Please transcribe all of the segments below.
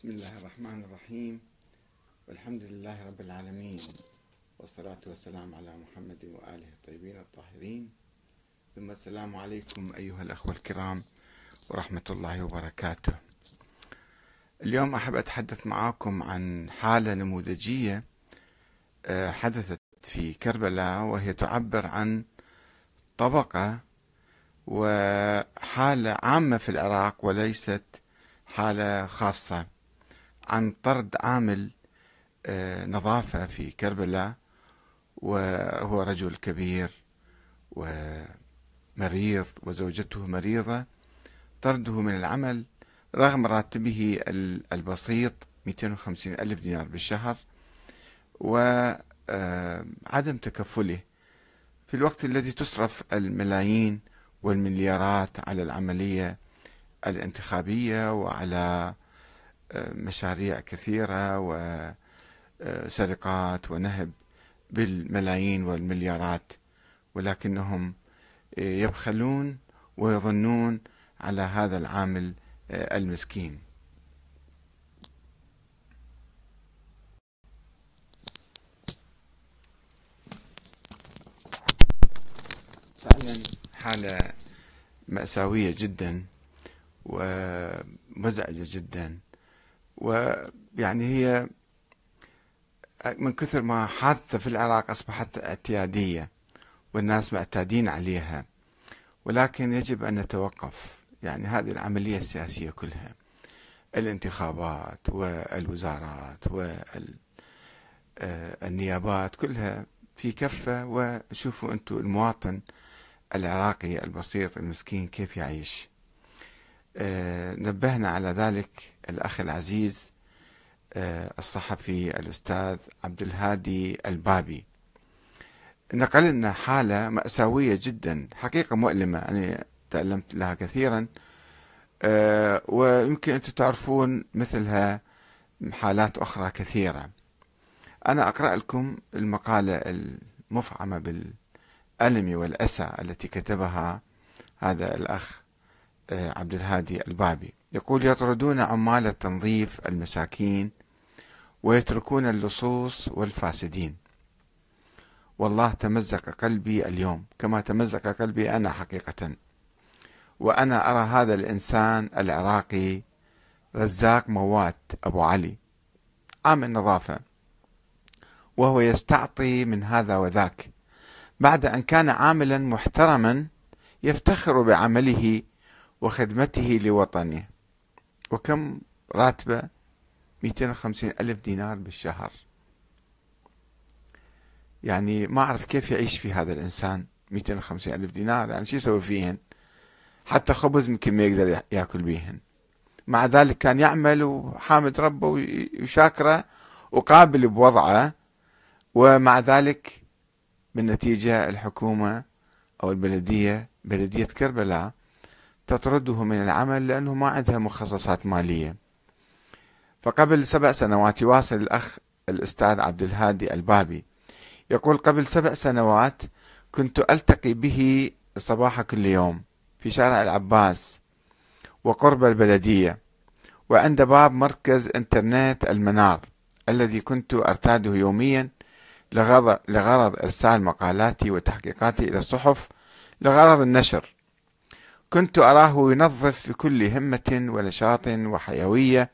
بسم الله الرحمن الرحيم. والحمد لله رب العالمين. والصلاة والسلام على محمد وآله الطيبين الطاهرين. ثم السلام عليكم أيها الأخوة الكرام ورحمة الله وبركاته. اليوم أحب أتحدث معكم عن حالة نموذجية آه، حدثت في كربلاء وهي تعبر عن طبقة وحالة عامة في العراق وليست حالة خاصة. عن طرد عامل آه، نظافة في كربلاء وهو رجل كبير ومريض وزوجته مريضة. طرده من العمل رغم راتبه البسيط 250 ألف دينار بالشهر وعدم آه، تكفله. في الوقت الذي تصرف الملايين والمليارات على العملية الانتخابية وعلى مشاريع كثيرة وسرقات ونهب بالملايين والمليارات ولكنهم يبخلون ويظنون على هذا العامل المسكين. فعلا حالة مأساوية جدا ومزعجة جدا. ويعني هي من كثر ما حادثة في العراق أصبحت اعتيادية والناس معتادين عليها. ولكن يجب أن نتوقف. يعني هذه العملية السياسية كلها. الانتخابات والوزارات والنيابات كلها في كفة. وشوفوا أنتم المواطن العراقي البسيط المسكين كيف يعيش. آه، نبهنا على ذلك الأخ العزيز آه، الصحفي الأستاذ عبد الهادي البابي. نقل لنا حالة مأساوية جدا حقيقة مؤلمة أنا تألمت لها كثيرا. آه، ويمكن أنتم تعرفون مثلها حالات أخرى كثيرة. أنا أقرأ لكم المقالة المفعمة بالألم والأسى التي كتبها هذا الأخ. آه، عبد الهادي البابي. يقول يطردون عمال التنظيف المساكين ويتركون اللصوص والفاسدين. والله تمزق قلبي اليوم. كما تمزق قلبي أنا حقيقة. وأنا أرى هذا الإنسان العراقي رزاق موات أبو علي. عامل نظافة وهو يستعطي من هذا وذاك. بعد أن كان عاملا محترما يفتخر بعمله وخدمته لوطنه. وكم راتبة؟ 250 ألف دينار بالشهر. يعني ما أعرف كيف يعيش في هذا الإنسان 250 ألف دينار. يعني شو يسوي فيهن؟ حتى خبز يمكن ما يقدر يأكل بيهن. مع ذلك كان يعمل وحامد ربه وشاكره وقابل بوضعه. ومع ذلك بالنتيجة الحكومة أو البلدية بلدية كربلاء تطرده من العمل لأنه ما عندها مخصصات مالية. فقبل سبع سنوات يواصل الأخ الأستاذ عبد الهادي البابي. يقول قبل سبع سنوات كنت ألتقي به صباح كل يوم في شارع العباس وقرب البلدية وعند باب مركز إنترنت المنار الذي كنت أرتاده يوميا لغرض, إرسال مقالاتي وتحقيقاتي إلى الصحف لغرض النشر. كنت أراه ينظف بكل همة ونشاط وحيوية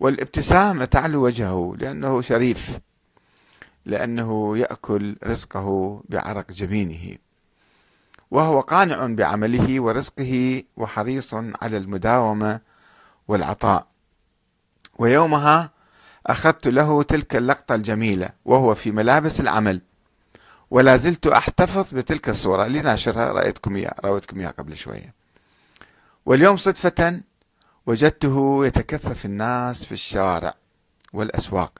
والابتسامة تعلو وجهه لأنه شريف لأنه يأكل رزقه بعرق جبينه وهو قانع بعمله ورزقه وحريص على المداومة والعطاء. ويومها أخذت له تلك اللقطة الجميلة وهو في ملابس العمل ولا زلت أحتفظ بتلك الصورة. لناشرها. رأيتكم إياها. رأيتكم إياها قبل شوية. واليوم صدفة وجدته يتكفف الناس في الشارع والأسواق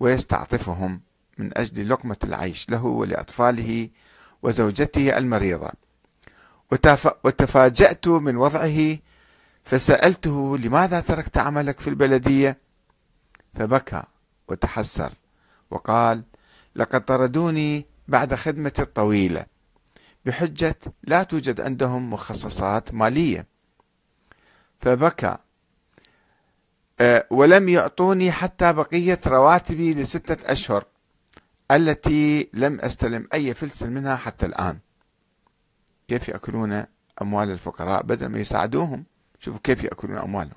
ويستعطفهم من أجل لقمة العيش له ولأطفاله وزوجته المريضة. وتفاجأت من وضعه فسألته لماذا تركت عملك في البلدية؟ فبكى وتحسر وقال لقد طردوني بعد خدمتي الطويلة. بحجة لا توجد عندهم مخصصات مالية. فبكى. آه، ولم يعطوني حتى بقية رواتبي لستة أشهر التي لم أستلم أي فلس منها حتى الآن. كيف يأكلون أموال الفقراء بدل ما يساعدوهم؟ شوفوا كيف يأكلون أموالهم.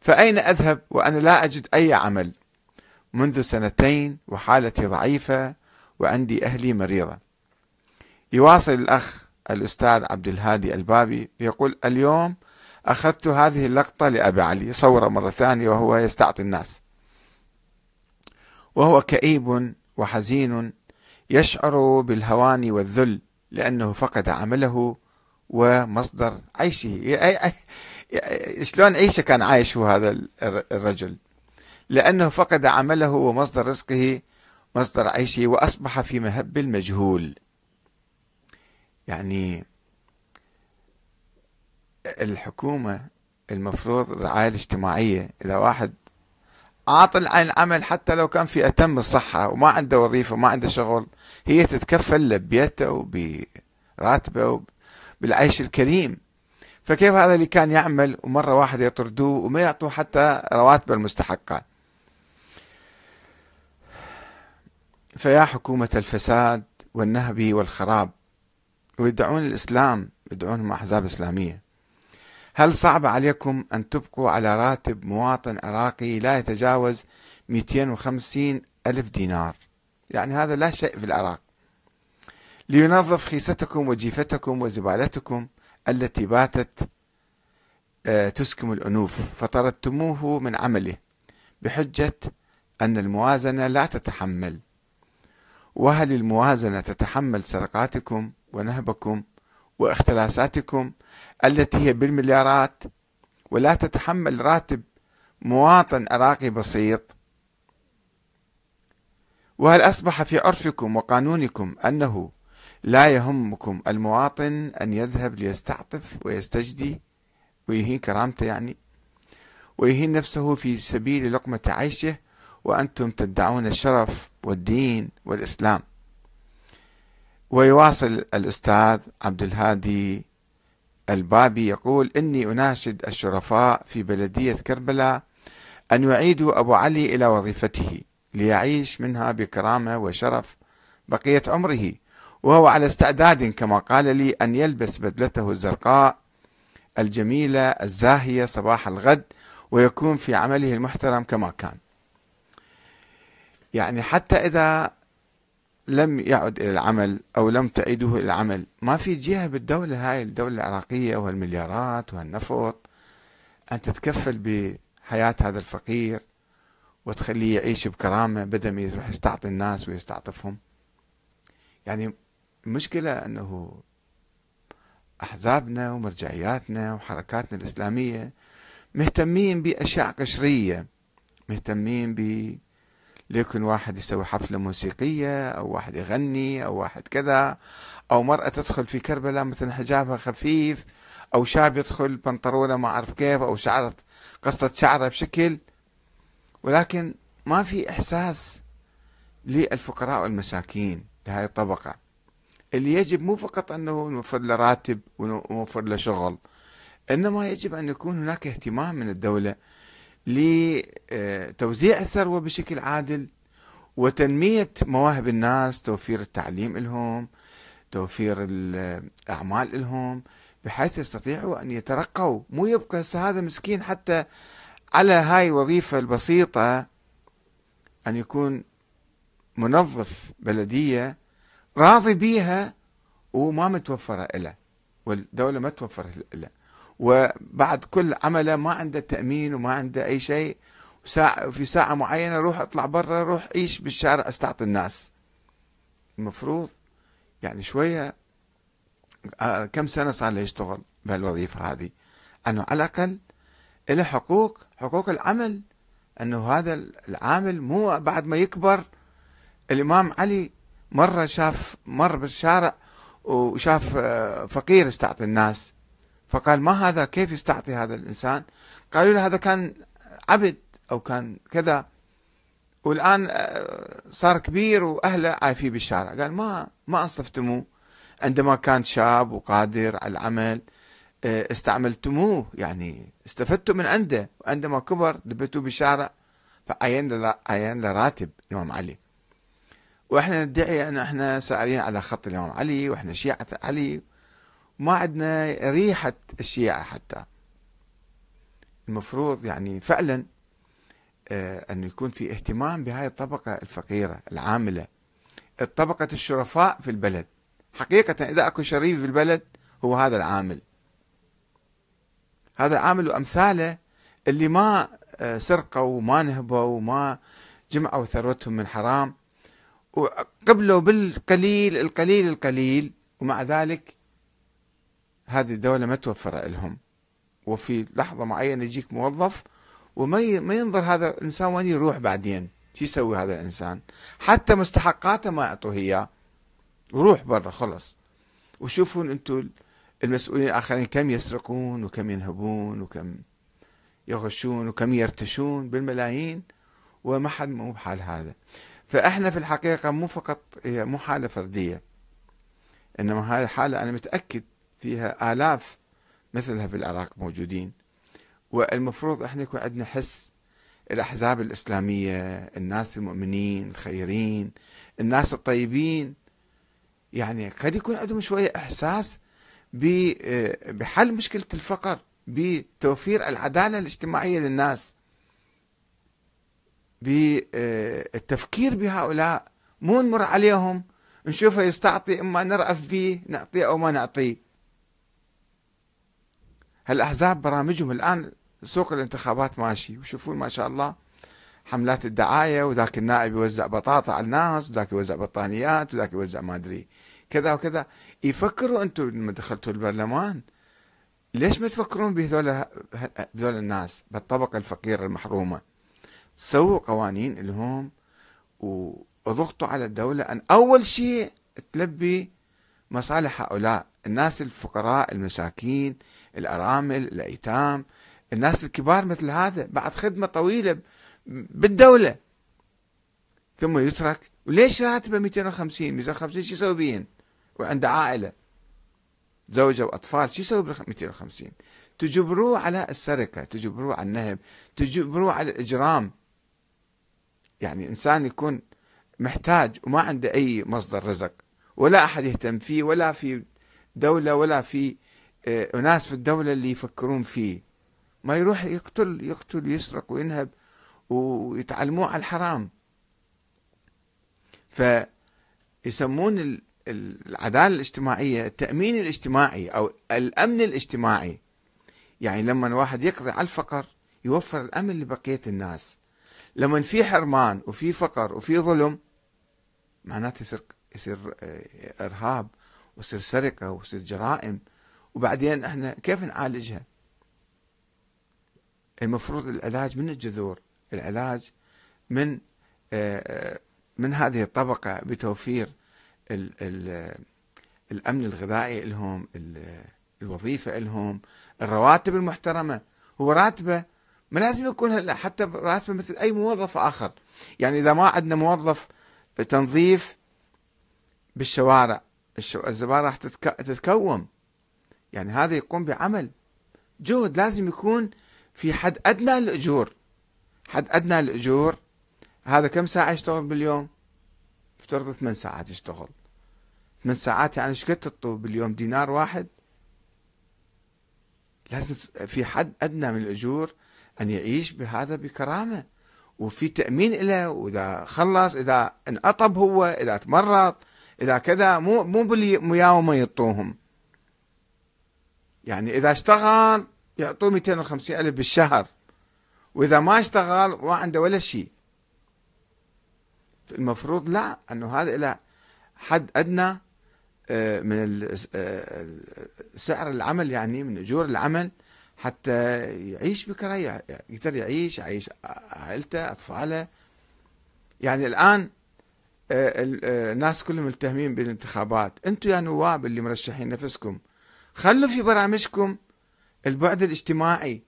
فأين أذهب وأنا لا أجد أي عمل؟ منذ سنتين وحالتي ضعيفة وعندي أهلي مريضة. يواصل الأخ الأستاذ عبد الهادي البابي يقول اليوم أخذت هذه اللقطة لأبي علي صورة مرة ثانية وهو يستعطي الناس. وهو كئيب وحزين يشعر بالهوان والذل لأنه فقد عمله ومصدر عيشه. شلون عيشه كان عايش هو هذا الرجل؟ لأنه فقد عمله ومصدر رزقه مصدر عيشه وأصبح في مهب المجهول. يعني الحكومة المفروض الرعاية الاجتماعية. إذا واحد عاطل عن العمل حتى لو كان في أتم الصحة وما عنده وظيفة وما عنده شغل هي تتكفل لبيته وبراتبه بالعيش الكريم. فكيف هذا اللي كان يعمل؟ ومرة واحدة يطردوه وما يعطوه حتى رواتبه المستحقة فيا حكومة الفساد والنهب والخراب ويدعون الإسلام يدعونهم أحزاب إسلامية. هل صعب عليكم أن تبقوا على راتب مواطن عراقي لا يتجاوز 250 ألف دينار؟ يعني هذا لا شيء في العراق. لينظف خيستكم وجيفتكم وزبالتكم التي باتت آه، تسكم الأنوف. فطردتموه من عمله بحجة أن الموازنة لا تتحمل. وهل الموازنة تتحمل سرقاتكم ونهبكم واختلاساتكم التي هي بالمليارات ولا تتحمل راتب مواطن عراقي بسيط. وهل أصبح في عرفكم وقانونكم أنه لا يهمكم المواطن أن يذهب ليستعطف ويستجدي ويهين كرامته يعني؟ ويهين نفسه في سبيل لقمة عيشه وأنتم تدعون الشرف والدين والإسلام. ويواصل الأستاذ عبد الهادي البابي يقول إني أناشد الشرفاء في بلدية كربلاء أن يعيدوا أبو علي إلى وظيفته ليعيش منها بكرامة وشرف بقية عمره وهو على استعداد كما قال لي أن يلبس بدلته الزرقاء الجميلة الزاهية صباح الغد ويكون في عمله المحترم كما كان. يعني حتى إذا لم يعد إلى العمل أو لم تعيده إلى العمل. ما في جهة بالدولة هاي الدولة العراقية وهالمليارات وهالنفط أن تتكفل بحياة هذا الفقير وتخليه يعيش بكرامة بدل ما يروح يستعطي الناس ويستعطفهم. يعني المشكلة أنه أحزابنا ومرجعياتنا وحركاتنا الإسلامية مهتمين بأشياء قشرية مهتمين ب ليكن واحد يسوي حفلة موسيقية أو واحد يغني أو واحد كذا. أو مرأة تدخل في كربلاء مثلا حجابها خفيف أو شاب يدخل بنطرونة ما أعرف كيف أو شعرت قصة شعرة بشكل. ولكن ما في إحساس للفقراء والمساكين لهذه الطبقة. اللي يجب مو فقط أنه نوفر له راتب ونوفر له شغل إنما يجب أن يكون هناك اهتمام من الدولة لتوزيع الثروة بشكل عادل وتنمية مواهب الناس توفير التعليم لهم توفير الأعمال لهم بحيث يستطيعوا أن يترقوا. مو يبقى هذا مسكين حتى على هاي الوظيفة البسيطة أن يكون منظف بلدية راضي بيها وما متوفرة له والدولة ما توفر له وبعد كل عمله ما عنده تأمين وما عنده أي شيء وساعة في ساعة معينة روح اطلع برا روح عيش بالشارع استعطي الناس. المفروض يعني شوية آه، كم سنة صار له يشتغل بهالوظيفة هذه؟ أنه على الأقل له حقوق حقوق العمل. أنه هذا العامل مو بعد ما يكبر الإمام علي مرة شاف مر بالشارع وشاف آه، فقير استعطي الناس. فقال ما هذا؟ كيف يستعطي هذا الإنسان؟ قالوا له هذا كان عبد أو كان كذا والآن آه، صار كبير وأهله عايفين بالشارع. قال ما ما أنصفتموه. عندما كان شاب وقادر على العمل آه، استعملتموه يعني استفدتوا من عنده. وعندما كبر دبتوه بالشارع فعين عين له راتب الإمام علي. وإحنا ندعي أن إحنا سائرين على خط الإمام علي وإحنا شيعة علي ما عندنا ريحة الشيعة حتى. المفروض يعني فعلا آه، أن يكون في اهتمام بهاي الطبقة الفقيرة العاملة. الطبقة الشرفاء في البلد. حقيقة إذا أكو شريف في البلد هو هذا العامل. هذا العامل وأمثاله اللي ما آه، سرقوا وما نهبوا وما جمعوا ثروتهم من حرام. وقبلوا بالقليل القليل القليل. ومع ذلك هذه الدولة ما توفر لهم. وفي لحظة معينة يجيك موظف وما ما ينظر هذا الإنسان وين يروح بعدين. شو يسوي هذا الإنسان؟ حتى مستحقاته ما يعطوه إياه. وروح برا خلص. وشوفون أنتم المسؤولين الآخرين كم يسرقون وكم ينهبون وكم يغشون وكم يرتشون بالملايين. وما حد مو بحال هذا. فإحنا في الحقيقة مو فقط هي مو حالة فردية. إنما هذه حالة أنا متأكد فيها آلاف مثلها في العراق موجودين. والمفروض إحنا يكون عندنا حس الأحزاب الإسلامية الناس المؤمنين الخيرين الناس الطيبين. يعني قد يكون عندهم شوية إحساس بحل مشكلة الفقر بتوفير العدالة الاجتماعية للناس بالتفكير بهؤلاء. مو نمر عليهم نشوفه يستعطي إما نرأف به نعطيه أو ما نعطيه. هالأحزاب برامجهم الآن سوق الانتخابات ماشي وشوفون ما شاء الله حملات الدعاية وذاك النائب يوزع بطاطا على الناس وذاك يوزع بطانيات وذاك يوزع ما أدري كذا وكذا. يفكروا أنتم لما دخلتوا البرلمان ليش ما تفكرون بهذول بهذول الناس بالطبقة الفقيرة المحرومة؟ سووا قوانين لهم وضغطوا على الدولة أن أول شيء تلبي مصالح هؤلاء الناس الفقراء المساكين الأرامل الأيتام. الناس الكبار مثل هذا بعد خدمة طويلة بالدولة. ثم يترك. وليش راتبه 250 250 شو يسوي بيهن؟ وعنده عائلة. زوجة وأطفال شو يسوي بال 250 تجبروه على السرقة تجبروه على النهب تجبروه على الإجرام. يعني إنسان يكون محتاج وما عنده أي مصدر رزق. ولا أحد يهتم فيه ولا في دولة ولا في آه، ناس في الدولة اللي يفكرون فيه. ما يروح يقتل يقتل يسرق وينهب ويتعلموه على الحرام. فيسمون العدالة الاجتماعية التأمين الاجتماعي أو الأمن الاجتماعي. يعني لما واحد يقضي على الفقر يوفر الأمن لبقية الناس. لما في حرمان وفي فقر وفي ظلم معناته يصير يصير آه، إرهاب ويصير سرقة ويصير جرائم. وبعدين إحنا كيف نعالجها؟ المفروض العلاج من الجذور العلاج من آه، آه، من هذه الطبقة بتوفير ال ال الأمن الغذائي لهم الوظيفة لهم الرواتب المحترمة. هو راتبه ما لازم يكون حتى راتبه مثل أي موظف آخر. يعني إذا ما عندنا موظف تنظيف بالشوارع الزبالة راح تتكوم. يعني هذا يقوم بعمل. جهد لازم يكون في حد أدنى للأجور حد أدنى للأجور هذا كم ساعة يشتغل باليوم؟ افترض ثمان ساعات يشتغل. ثمان ساعات يعني إيش قد تطلب باليوم؟ دينار واحد؟ لازم في حد أدنى من الأجور أن يعيش بهذا بكرامة. وفي تأمين له وإذا خلص إذا انقطب هو إذا تمرض إذا كذا مو مو بالمياومة يعطوهم يعني إذا اشتغل يعطوه 250 ألف بالشهر وإذا ما اشتغل ما عنده ولا شيء. المفروض لا أنه هذا إلى حد أدنى آه، من آه، سعر العمل يعني من أجور العمل حتى يعيش بكراية يقدر يعيش يعيش عائلته أطفاله. يعني الآن آه، الناس كلهم ملتهمين بالانتخابات. أنتم يا نواب اللي مرشحين نفسكم خلوا في برامجكم البعد الاجتماعي.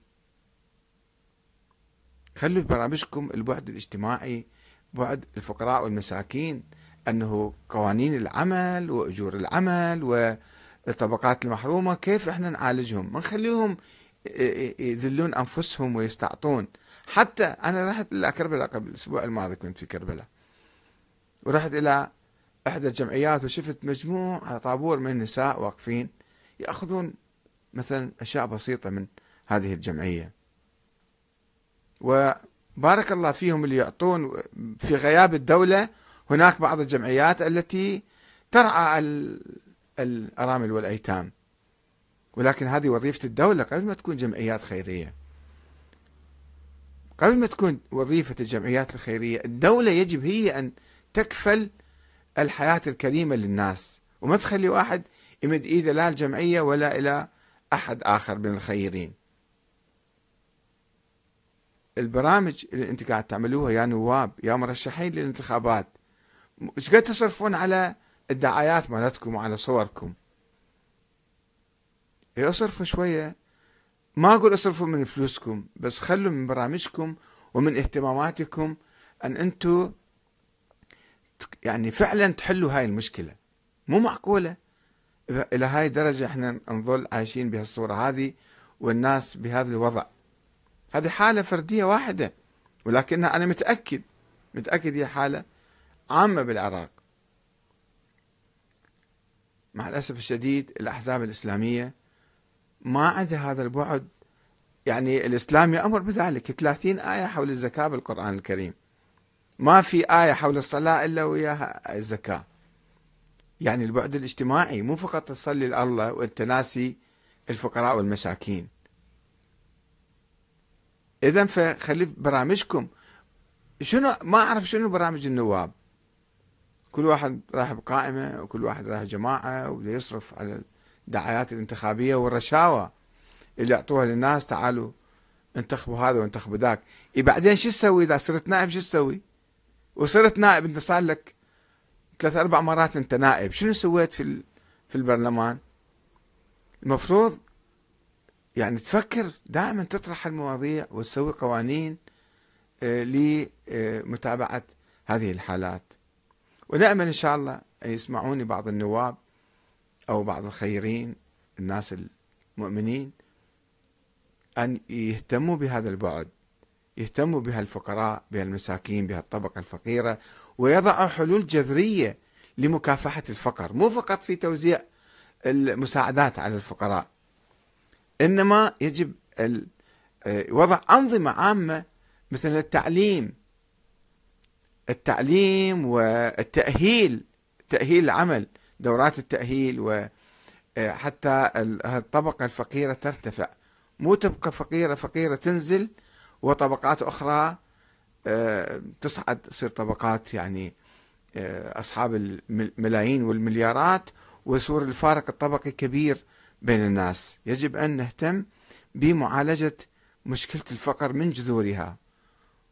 خلوا في برامجكم البعد الاجتماعي بعد الفقراء والمساكين أنه قوانين العمل وأجور العمل الطبقات المحرومة كيف إحنا نعالجهم؟ ما نخليهم يذلون أنفسهم ويستعطون. حتى أنا رحت إلى كربلاء قبل الأسبوع الماضي كنت في كربلاء. ورحت إلى إحدى الجمعيات وشفت مجموعة طابور من النساء واقفين. يأخذون مثلا أشياء بسيطة من هذه الجمعية. وبارك الله فيهم اللي يعطون. في غياب الدولة هناك بعض الجمعيات التي ترعى الأرامل والأيتام. ولكن هذه وظيفة الدولة. قبل ما تكون جمعيات خيرية. قبل ما تكون وظيفة الجمعيات الخيرية الدولة يجب هي أن تكفل الحياة الكريمة للناس. وما تخلي واحد يمد إيده لا الجمعية ولا إلى أحد آخر من الخيرين. البرامج اللي أنت قاعد تعملوها يا نواب يا مرشحين للانتخابات إيش قد تصرفون على الدعايات مالتكم وعلى صوركم؟ أصرفوا شوية. ما أقول أصرفوا من فلوسكم بس خلوا من برامجكم ومن اهتماماتكم أن أنتم يعني فعلا تحلوا هاي المشكلة. مو معقولة. إلى هاي الدرجة إحنا نظل عايشين بهالصورة هذه والناس بهذا الوضع. هذه حالة فردية واحدة ولكنها أنا متأكد متأكد هي حالة عامة بالعراق. مع الأسف الشديد الأحزاب الإسلامية ما عندها هذا البعد. يعني الإسلام يأمر بذلك. 30 آية حول الزكاة بالقرآن الكريم. ما في آية حول الصلاة إلا وياها الزكاة. يعني البعد الاجتماعي مو فقط تصلي لله وأنت ناسي الفقراء والمساكين. اذا فخلي برامجكم. شنو ما أعرف شنو برامج النواب. كل واحد راح بقائمة وكل واحد راح جماعة وبده يصرف على الدعايات الانتخابية والرشاوى اللي يعطوها للناس. تعالوا انتخبوا هذا وانتخبوا ذاك. إيه بعدين شو تسوي؟ إذا صرت نائب شو تسوي؟ وصرت نائب أنت صار لك ثلاث أربع مرات أنت نائب. شنو سويت في في البرلمان؟ المفروض يعني تفكر دائما تطرح المواضيع وتسوي قوانين آه، لمتابعة هذه الحالات. ونأمل إن شاء الله أن يسمعوني بعض النواب أو بعض الخيرين الناس المؤمنين أن يهتموا بهذا البعد. يهتموا بهالفقراء بهالمساكين بهالطبقة الفقيرة ويضعوا حلول جذرية لمكافحة الفقر مو فقط في توزيع المساعدات على الفقراء. إنما يجب وضع أنظمة عامة مثل التعليم. التعليم والتأهيل تأهيل العمل دورات التأهيل وحتى الطبقة الفقيرة ترتفع. مو تبقى فقيرة فقيرة تنزل وطبقات أخرى آه، تصعد تصير طبقات يعني آه، أصحاب الملايين والمليارات ويصير الفارق الطبقي كبير بين الناس. يجب أن نهتم بمعالجة مشكلة الفقر من جذورها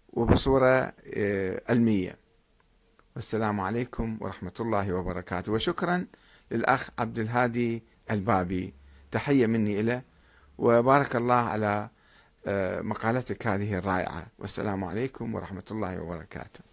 وبصورة آه، علمية. والسلام عليكم ورحمة الله وبركاته. وشكرا للأخ عبد الهادي البابي. تحية مني إليه وبارك الله على مقالتك هذه الرائعة. والسلام عليكم ورحمة الله وبركاته.